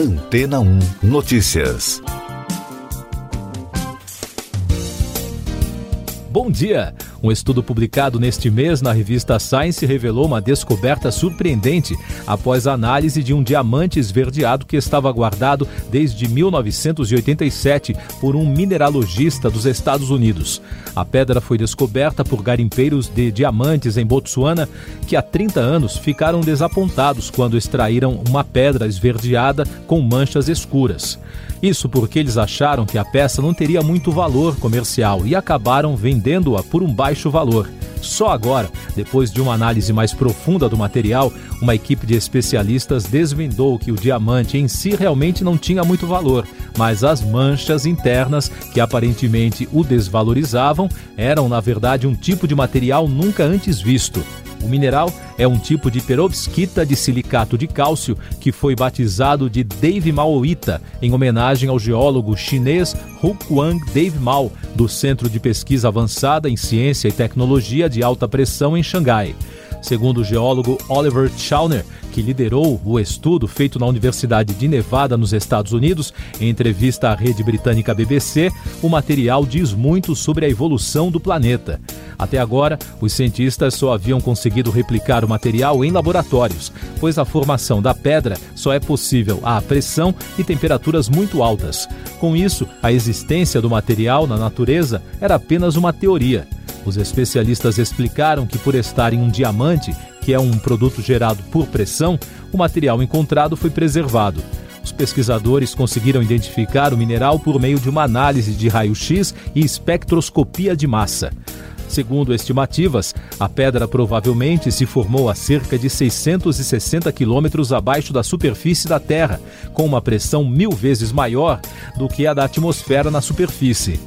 Antena 1 Notícias. Bom dia! Um estudo publicado neste mês na revista Science revelou uma descoberta surpreendente após a análise de um diamante esverdeado que estava guardado desde 1987 por um mineralogista dos Estados Unidos. A pedra foi descoberta por garimpeiros de diamantes em Botsuana que há 30 anos ficaram desapontados quando extraíram uma pedra esverdeada com manchas escuras. Isso porque eles acharam que a peça não teria muito valor comercial e acabaram vendendo-a por um baixo valor. Só agora, depois de uma análise mais profunda do material, uma equipe de especialistas desvendou que o diamante em si realmente não tinha muito valor, mas as manchas internas que aparentemente o desvalorizavam eram, na verdade, um tipo de material nunca antes visto. O mineral é um tipo de perovskita de silicato de cálcio que foi batizado de Dave Maoita, em homenagem ao geólogo chinês Hu Kuang Dave Mao, do Centro de Pesquisa Avançada em Ciência e Tecnologia de Alta Pressão em Xangai. Segundo o geólogo Oliver Chauner, que liderou o estudo feito na Universidade de Nevada, nos Estados Unidos, em entrevista à rede britânica BBC, o material diz muito sobre a evolução do planeta. Até agora, os cientistas só haviam conseguido replicar o material em laboratórios, pois a formação da pedra só é possível à pressão e temperaturas muito altas. Com isso, a existência do material na natureza era apenas uma teoria. Os especialistas explicaram que, por estar em um diamante, que é um produto gerado por pressão, o material encontrado foi preservado. Os pesquisadores conseguiram identificar o mineral por meio de uma análise de raio-x e espectroscopia de massa. Segundo estimativas, a pedra provavelmente se formou a cerca de 660 quilômetros abaixo da superfície da Terra, com uma pressão mil vezes maior do que a da atmosfera na superfície.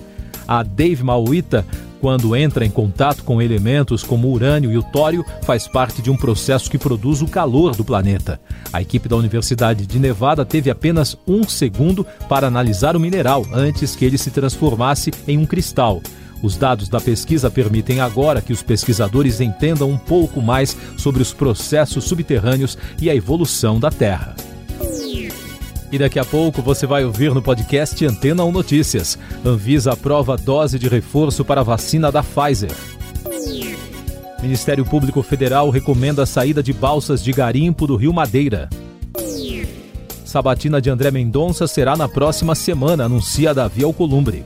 A Dave Mauita quando entra em contato com elementos como urânio e o tório, faz parte de um processo que produz o calor do planeta. A equipe da Universidade de Nevada teve apenas um segundo para analisar o mineral antes que ele se transformasse em um cristal. Os dados da pesquisa permitem agora que os pesquisadores entendam um pouco mais sobre os processos subterrâneos e a evolução da Terra. E daqui a pouco você vai ouvir no podcast Antena 1 Notícias. Anvisa aprova dose de reforço para a vacina da Pfizer. Ministério Público Federal recomenda a saída de balsas de garimpo do Rio Madeira. Sabatina de André Mendonça será na próxima semana, anuncia Davi Alcolumbre.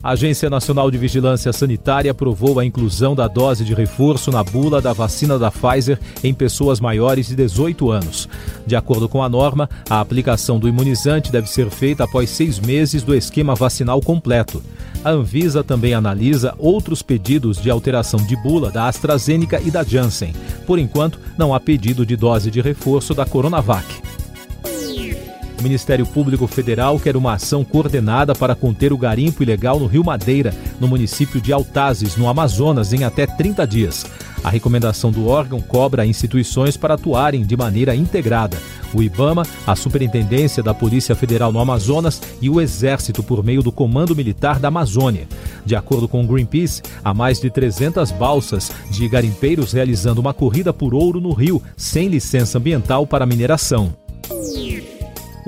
A Agência Nacional de Vigilância Sanitária aprovou a inclusão da dose de reforço na bula da vacina da Pfizer em pessoas maiores de 18 anos. De acordo com a norma, a aplicação do imunizante deve ser feita após seis meses do esquema vacinal completo. A Anvisa também analisa outros pedidos de alteração de bula da AstraZeneca e da Janssen. Por enquanto, não há pedido de dose de reforço da Coronavac. O Ministério Público Federal quer uma ação coordenada para conter o garimpo ilegal no Rio Madeira, no município de Altazes, no Amazonas, em até 30 dias. A recomendação do órgão cobra instituições para atuarem de maneira integrada. O IBAMA, a Superintendência da Polícia Federal no Amazonas e o Exército por meio do Comando Militar da Amazônia. De acordo com o Greenpeace, há mais de 300 balsas de garimpeiros realizando uma corrida por ouro no rio, sem licença ambiental para mineração.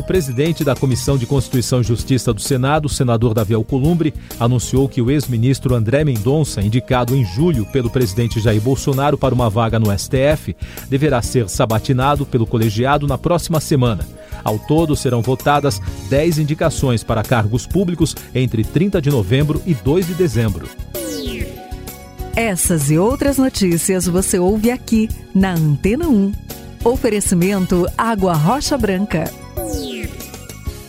O presidente da Comissão de Constituição e Justiça do Senado, senador Davi Alcolumbre, anunciou que o ex-ministro André Mendonça, indicado em julho pelo presidente Jair Bolsonaro para uma vaga no STF, deverá ser sabatinado pelo colegiado na próxima semana. Ao todo, serão votadas 10 indicações para cargos públicos entre 30 de novembro e 2 de dezembro. Essas e outras notícias você ouve aqui na Antena 1. Oferecimento Água Rocha Branca.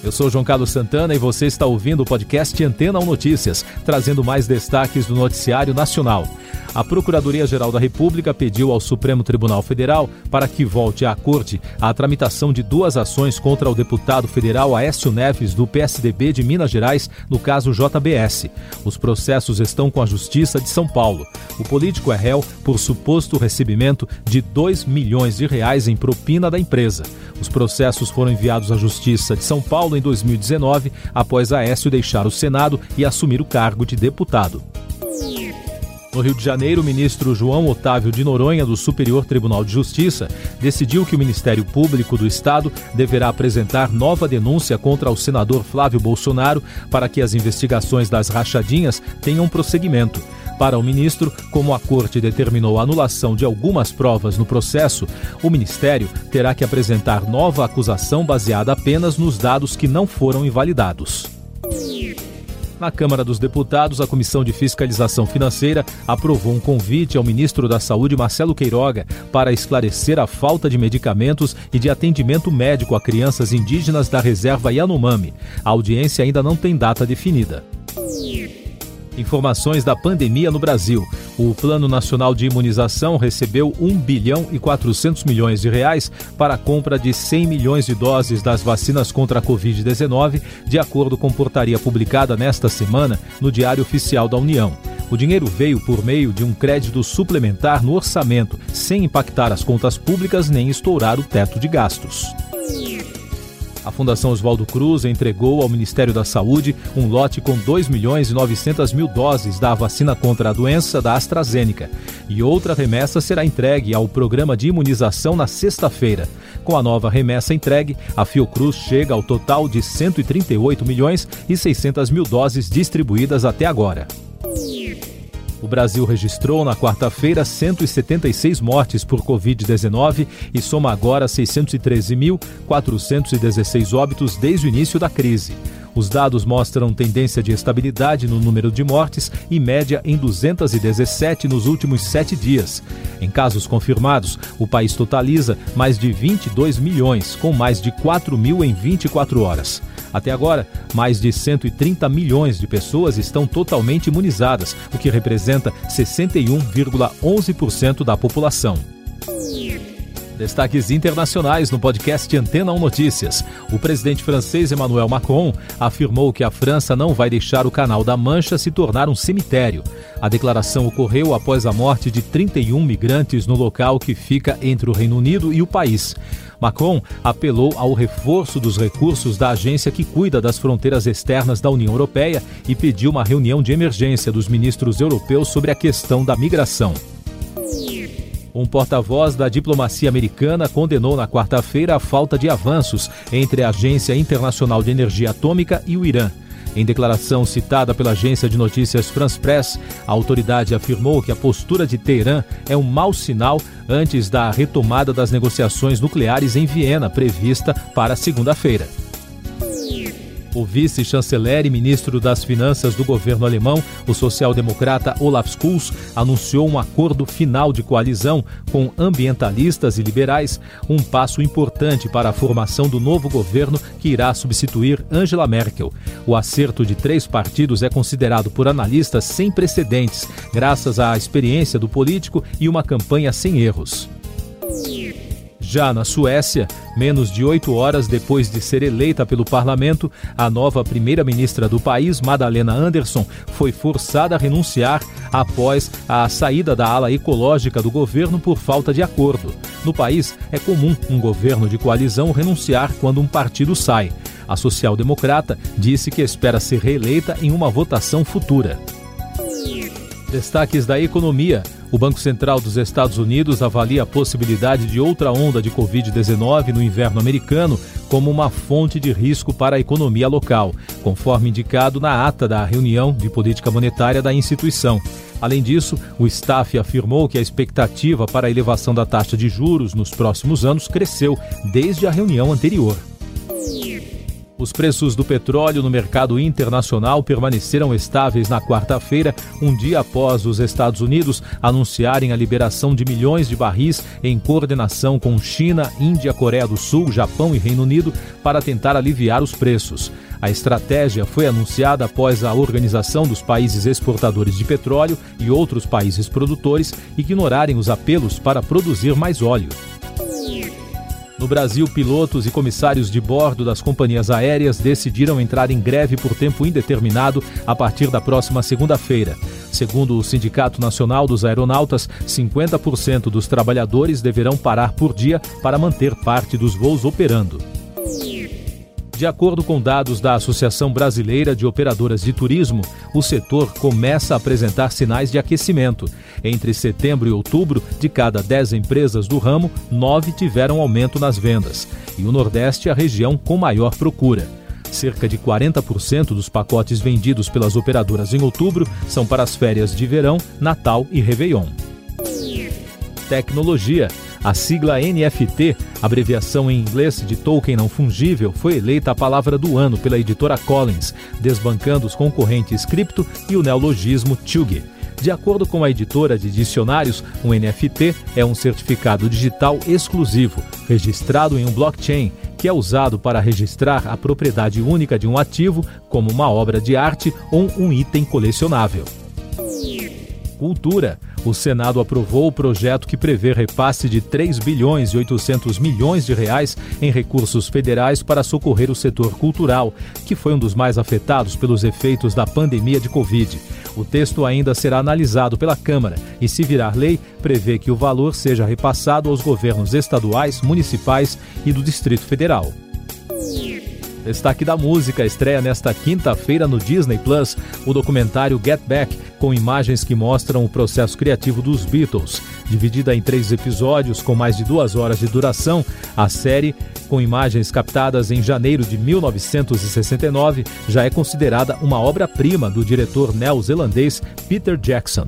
Eu sou João Carlos Santana e você está ouvindo o podcast Antena 1 Notícias, trazendo mais destaques do noticiário nacional a Procuradoria-Geral da República pediu ao Supremo Tribunal Federal para que volte à Corte a tramitação de duas ações contra o deputado federal Aécio Neves, do PSDB de Minas Gerais, no caso JBS. Os processos estão com a Justiça de São Paulo. O político é réu por suposto recebimento de 2 milhões de reais em propina da empresa. Os processos foram enviados à Justiça de São Paulo em 2019, após Aécio deixar o Senado e assumir o cargo de deputado. No Rio de Janeiro, o ministro João Otávio de Noronha, do Superior Tribunal de Justiça, decidiu que o Ministério Público do Estado deverá apresentar nova denúncia contra o senador Flávio Bolsonaro para que as investigações das rachadinhas tenham prosseguimento. Para o ministro, como a corte determinou a anulação de algumas provas no processo, o ministério terá que apresentar nova acusação baseada apenas nos dados que não foram invalidados. Na Câmara dos Deputados, a Comissão de Fiscalização Financeira aprovou um convite ao ministro da Saúde, Marcelo Queiroga, para esclarecer a falta de medicamentos e de atendimento médico a crianças indígenas da reserva Yanomami. A audiência ainda não tem data definida. Informações da pandemia no Brasil. O Plano Nacional de Imunização recebeu 1 bilhão e 400 milhões de reais para a compra de 100 milhões de doses das vacinas contra a Covid-19, de acordo com portaria publicada nesta semana no Diário Oficial da União. O dinheiro veio por meio de um crédito suplementar no orçamento, sem impactar as contas públicas nem estourar o teto de gastos. A Fundação Oswaldo Cruz entregou ao Ministério da Saúde um lote com 2 milhões e 900 mil doses da vacina contra a doença da AstraZeneca. E outra remessa será entregue ao programa de imunização na sexta-feira. Com a nova remessa entregue, a Fiocruz chega ao total de 138 milhões e 600 mil doses distribuídas até agora. O Brasil registrou na quarta-feira 176 mortes por Covid-19 e soma agora 613.416 óbitos desde o início da crise. Os dados mostram tendência de estabilidade no número de mortes e média em 217 nos últimos sete dias. Em casos confirmados, o país totaliza mais de 22 milhões, com mais de 4 mil em 24 horas. Até agora, mais de 130 milhões de pessoas estão totalmente imunizadas, o que representa 61,11% da população. Destaques internacionais no podcast Antena 1 Notícias. O presidente francês Emmanuel Macron afirmou que a França não vai deixar o Canal da Mancha se tornar um cemitério. A declaração ocorreu após a morte de 31 migrantes no local que fica entre o Reino Unido e o país. Macron apelou ao reforço dos recursos da agência que cuida das fronteiras externas da União Europeia e pediu uma reunião de emergência dos ministros europeus sobre a questão da migração. Um porta-voz da diplomacia americana condenou na quarta-feira a falta de avanços entre a Agência Internacional de Energia Atômica e o Irã. Em declaração citada pela agência de notícias France Press, a autoridade afirmou que a postura de Teherã é um mau sinal antes da retomada das negociações nucleares em Viena, prevista para segunda-feira. O vice-chanceler e ministro das Finanças do governo alemão, o social-democrata Olaf Scholz, anunciou um acordo final de coalizão com ambientalistas e liberais, um passo importante para a formação do novo governo que irá substituir Angela Merkel. O acerto de três partidos é considerado por analistas sem precedentes, graças à experiência do político e uma campanha sem erros. Já na Suécia, menos de oito horas depois de ser eleita pelo parlamento, a nova primeira-ministra do país, Madalena Anderson, foi forçada a renunciar após a saída da ala ecológica do governo por falta de acordo. No país, é comum um governo de coalizão renunciar quando um partido sai. A social-democrata disse que espera ser reeleita em uma votação futura. Destaques da economia. O Banco Central dos Estados Unidos avalia a possibilidade de outra onda de Covid-19 no inverno americano como uma fonte de risco para a economia local, conforme indicado na ata da reunião de política monetária da instituição. Além disso, o staff afirmou que a expectativa para a elevação da taxa de juros nos próximos anos cresceu desde a reunião anterior. Os preços do petróleo no mercado internacional permaneceram estáveis na quarta-feira, um dia após os Estados Unidos anunciarem a liberação de milhões de barris em coordenação com China, Índia, Coreia do Sul, Japão e Reino Unido para tentar aliviar os preços. A estratégia foi anunciada após a Organização dos Países Exportadores de Petróleo e outros países produtores ignorarem os apelos para produzir mais óleo. No Brasil, pilotos e comissários de bordo das companhias aéreas decidiram entrar em greve por tempo indeterminado a partir da próxima segunda-feira. Segundo o Sindicato Nacional dos Aeronautas, 50% dos trabalhadores deverão parar por dia para manter parte dos voos operando. De acordo com dados da Associação Brasileira de Operadoras de Turismo, o setor começa a apresentar sinais de aquecimento. Entre setembro e outubro, de cada 10 empresas do ramo, 9 tiveram aumento nas vendas. E o Nordeste é a região com maior procura. Cerca de 40% dos pacotes vendidos pelas operadoras em outubro são para as férias de verão, Natal e Réveillon. Tecnologia. A sigla NFT, abreviação em inglês de token não fungível, foi eleita a palavra do ano pela editora Collins, desbancando os concorrentes cripto e o neologismo TUG. De acordo com a editora de dicionários, um NFT é um certificado digital exclusivo, registrado em um blockchain, que é usado para registrar a propriedade única de um ativo, como uma obra de arte ou um item colecionável. Cultura. O Senado aprovou o projeto que prevê repasse de 3 bilhões e 800 milhões de reais em recursos federais para socorrer o setor cultural, que foi um dos mais afetados pelos efeitos da pandemia de Covid. O texto ainda será analisado pela Câmara e, se virar lei, prevê que o valor seja repassado aos governos estaduais, municipais e do Distrito Federal. Destaque da música estreia nesta quinta-feira no Disney Plus o documentário Get Back, com imagens que mostram o processo criativo dos Beatles. Dividida em três episódios com mais de duas horas de duração, a série, com imagens captadas em janeiro de 1969, já é considerada uma obra-prima do diretor neozelandês Peter Jackson.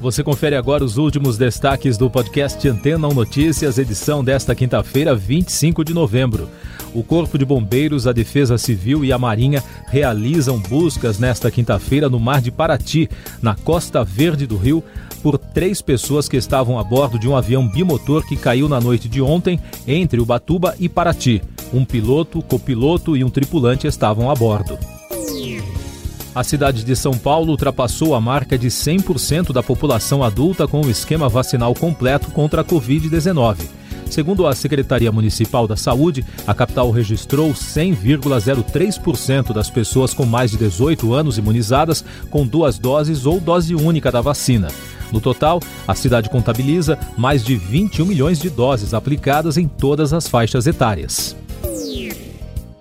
Você confere agora os últimos destaques do podcast Antena 1 Notícias, edição desta quinta-feira, 25 de novembro. O Corpo de Bombeiros, a Defesa Civil e a Marinha realizam buscas nesta quinta-feira no Mar de Paraty, na Costa Verde do Rio, por três pessoas que estavam a bordo de um avião bimotor que caiu na noite de ontem entre Ubatuba e Paraty. Um piloto, copiloto e um tripulante estavam a bordo. A cidade de São Paulo ultrapassou a marca de 100% da população adulta com o esquema vacinal completo contra a Covid-19. Segundo a Secretaria Municipal da Saúde, a capital registrou 100,03% das pessoas com mais de 18 anos imunizadas com duas doses ou dose única da vacina. No total, a cidade contabiliza mais de 21 milhões de doses aplicadas em todas as faixas etárias.